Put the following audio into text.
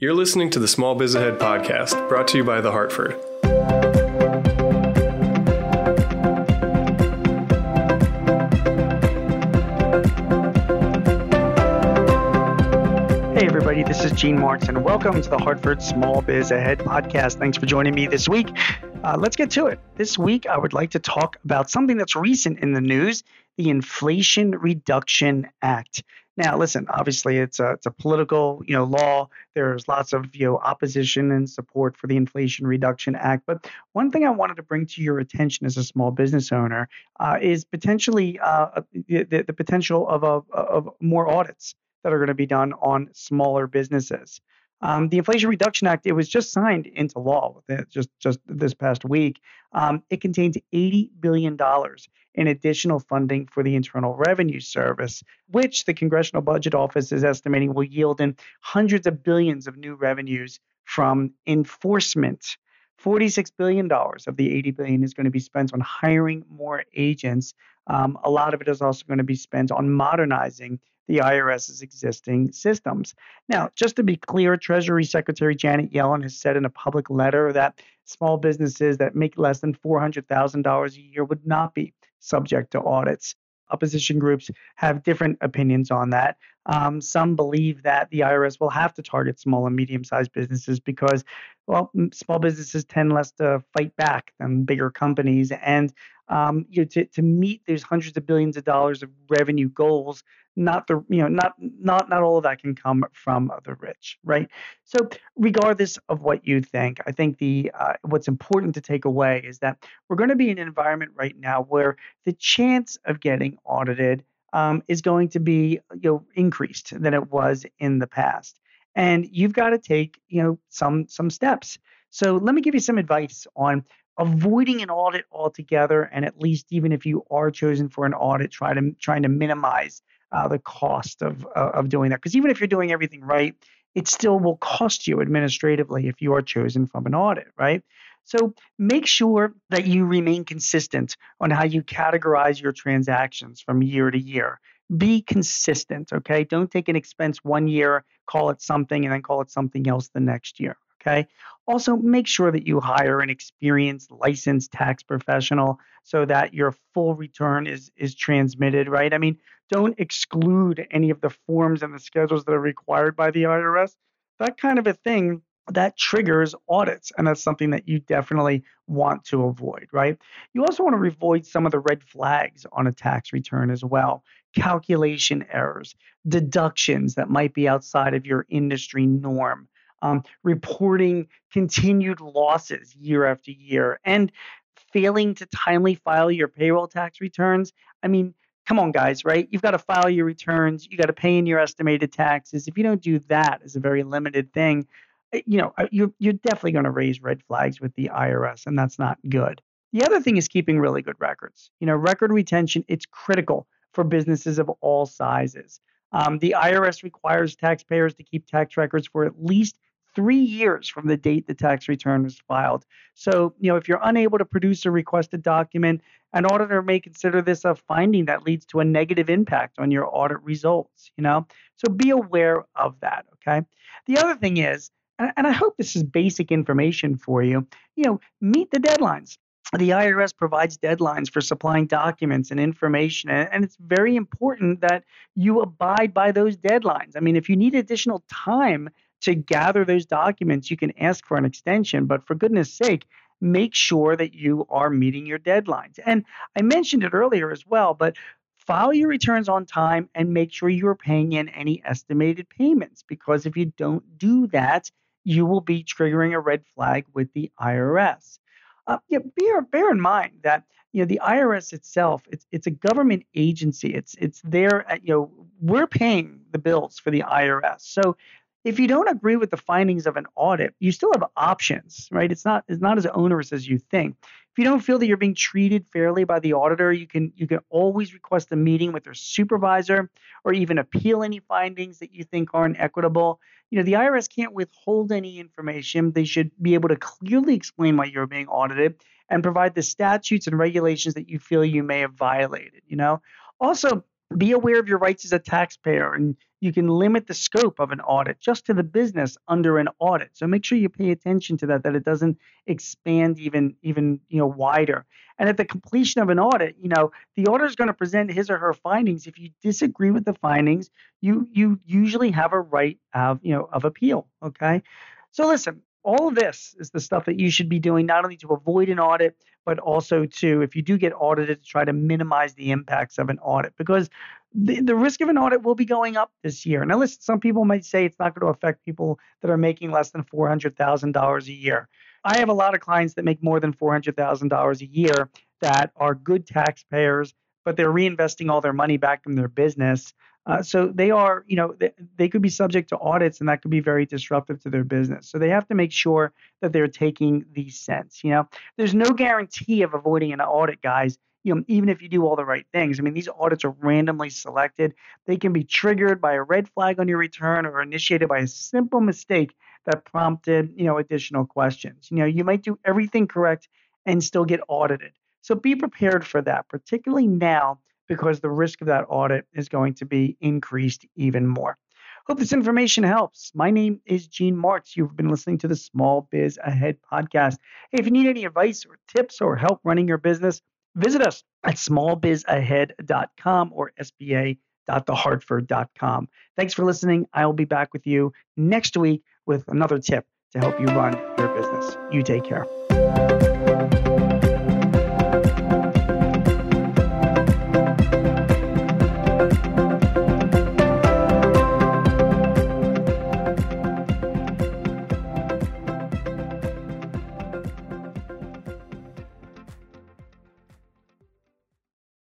You're listening to the Small Biz Ahead podcast, brought to you by The Hartford. Hey, everybody, this is Gene Marks, and welcome to the Hartford Small Biz Ahead podcast. Thanks for joining me this week. Uh, let's get to it. This week, I would like to talk about something that's recent in the news the Inflation Reduction Act. Now, listen, obviously it's a, it's a political, you know, law. There's lots of, you know, opposition and support for the Inflation Reduction Act. But one thing I wanted to bring to your attention as a small business owner uh, is potentially uh, the, the potential of, a, of more audits that are going to be done on smaller businesses. Um, the Inflation Reduction Act, it was just signed into law just, just this past week. Um, it contains $80 billion in additional funding for the Internal Revenue Service, which the Congressional Budget Office is estimating will yield in hundreds of billions of new revenues from enforcement. $46 billion of the 80 billion is going to be spent on hiring more agents. Um, a lot of it is also going to be spent on modernizing the IRS's existing systems. Now, just to be clear, Treasury Secretary Janet Yellen has said in a public letter that small businesses that make less than $400,000 a year would not be subject to audits. Opposition groups have different opinions on that. Um, some believe that the IRS will have to target small and medium sized businesses because, well, small businesses tend less to fight back than bigger companies. And um, you know, to, to meet those hundreds of billions of dollars of revenue goals, not the you know not not not all of that can come from the rich, right? So regardless of what you think, I think the uh, what's important to take away is that we're going to be in an environment right now where the chance of getting audited um, is going to be you know increased than it was in the past, and you've got to take you know some some steps. So let me give you some advice on avoiding an audit altogether, and at least even if you are chosen for an audit, try to trying to minimize uh, the cost of uh, of doing that. Because even if you're doing everything right, it still will cost you administratively if you are chosen from an audit, right? So make sure that you remain consistent on how you categorize your transactions from year to year. Be consistent, okay? Don't take an expense one year, call it something, and then call it something else the next year. Okay. Also, make sure that you hire an experienced, licensed tax professional so that your full return is is transmitted. Right. I mean, don't exclude any of the forms and the schedules that are required by the IRS. That kind of a thing that triggers audits and that's something that you definitely want to avoid right you also want to avoid some of the red flags on a tax return as well calculation errors deductions that might be outside of your industry norm um, reporting continued losses year after year, and failing to timely file your payroll tax returns. I mean, come on, guys, right? You've got to file your returns, you got to pay in your estimated taxes. If you don't do that as a very limited thing, eh, you know, uh, you're, you're definitely going to raise red flags with the IRS, and that's not good. The other thing is keeping really good records. You know, record retention, it's critical for businesses of all sizes. Um, the IRS requires taxpayers to keep tax records for at least three years from the date the tax return was filed. So, you know, if you're unable to produce a requested document, an auditor may consider this a finding that leads to a negative impact on your audit results, you know? So be aware of that, okay? The other thing is, and I hope this is basic information for you, you know, meet the deadlines. The IRS provides deadlines for supplying documents and information, and it's very important that you abide by those deadlines. I mean, if you need additional time to gather those documents, you can ask for an extension, but for goodness sake, make sure that you are meeting your deadlines. And I mentioned it earlier as well, but file your returns on time and make sure you're paying in any estimated payments because if you don't do that, you will be triggering a red flag with the IRS. Uh, yeah, bear, bear in mind that you know the IRS itself it's it's a government agency it's it's there at, you know we're paying the bills for the IRS so if you don't agree with the findings of an audit, you still have options, right? It's not it's not as onerous as you think. If you don't feel that you're being treated fairly by the auditor, you can you can always request a meeting with their supervisor or even appeal any findings that you think aren't equitable. You know, the IRS can't withhold any information. They should be able to clearly explain why you're being audited and provide the statutes and regulations that you feel you may have violated, you know? Also, Be aware of your rights as a taxpayer, and you can limit the scope of an audit just to the business under an audit. So make sure you pay attention to that, that it doesn't expand even even you know wider. And at the completion of an audit, you know the auditor is going to present his or her findings. If you disagree with the findings, you you usually have a right of you know of appeal. Okay, so listen, all of this is the stuff that you should be doing not only to avoid an audit, but also to, if you do get audited, to try to minimize the impacts of an audit because the, the risk of an audit will be going up this year. Now, listen, some people might say it's not going to affect people that are making less than $400,000 a year. I have a lot of clients that make more than $400,000 a year that are good taxpayers, but they're reinvesting all their money back in their business. Uh, so they are, you know, they, they, could be subject to audits, and that could be very disruptive to their business. So they have to make sure that they're taking these cents. You know, there's no guarantee of avoiding an audit, guys. You know, even if you do all the right things. I mean, these audits are randomly selected. They can be triggered by a red flag on your return or initiated by a simple mistake that prompted, you know, additional questions. You know, you might do everything correct and still get audited. So be prepared for that, particularly now because the risk of that audit is going to be increased even more. Hope this information helps. My name is Gene Marks. You've been listening to the Small Biz Ahead podcast. If you need any advice or tips or help running your business, visit us at smallbizahead.com or sba.thehartford.com. Thanks for listening. I'll be back with you next week with another tip to help you run your business. You take care.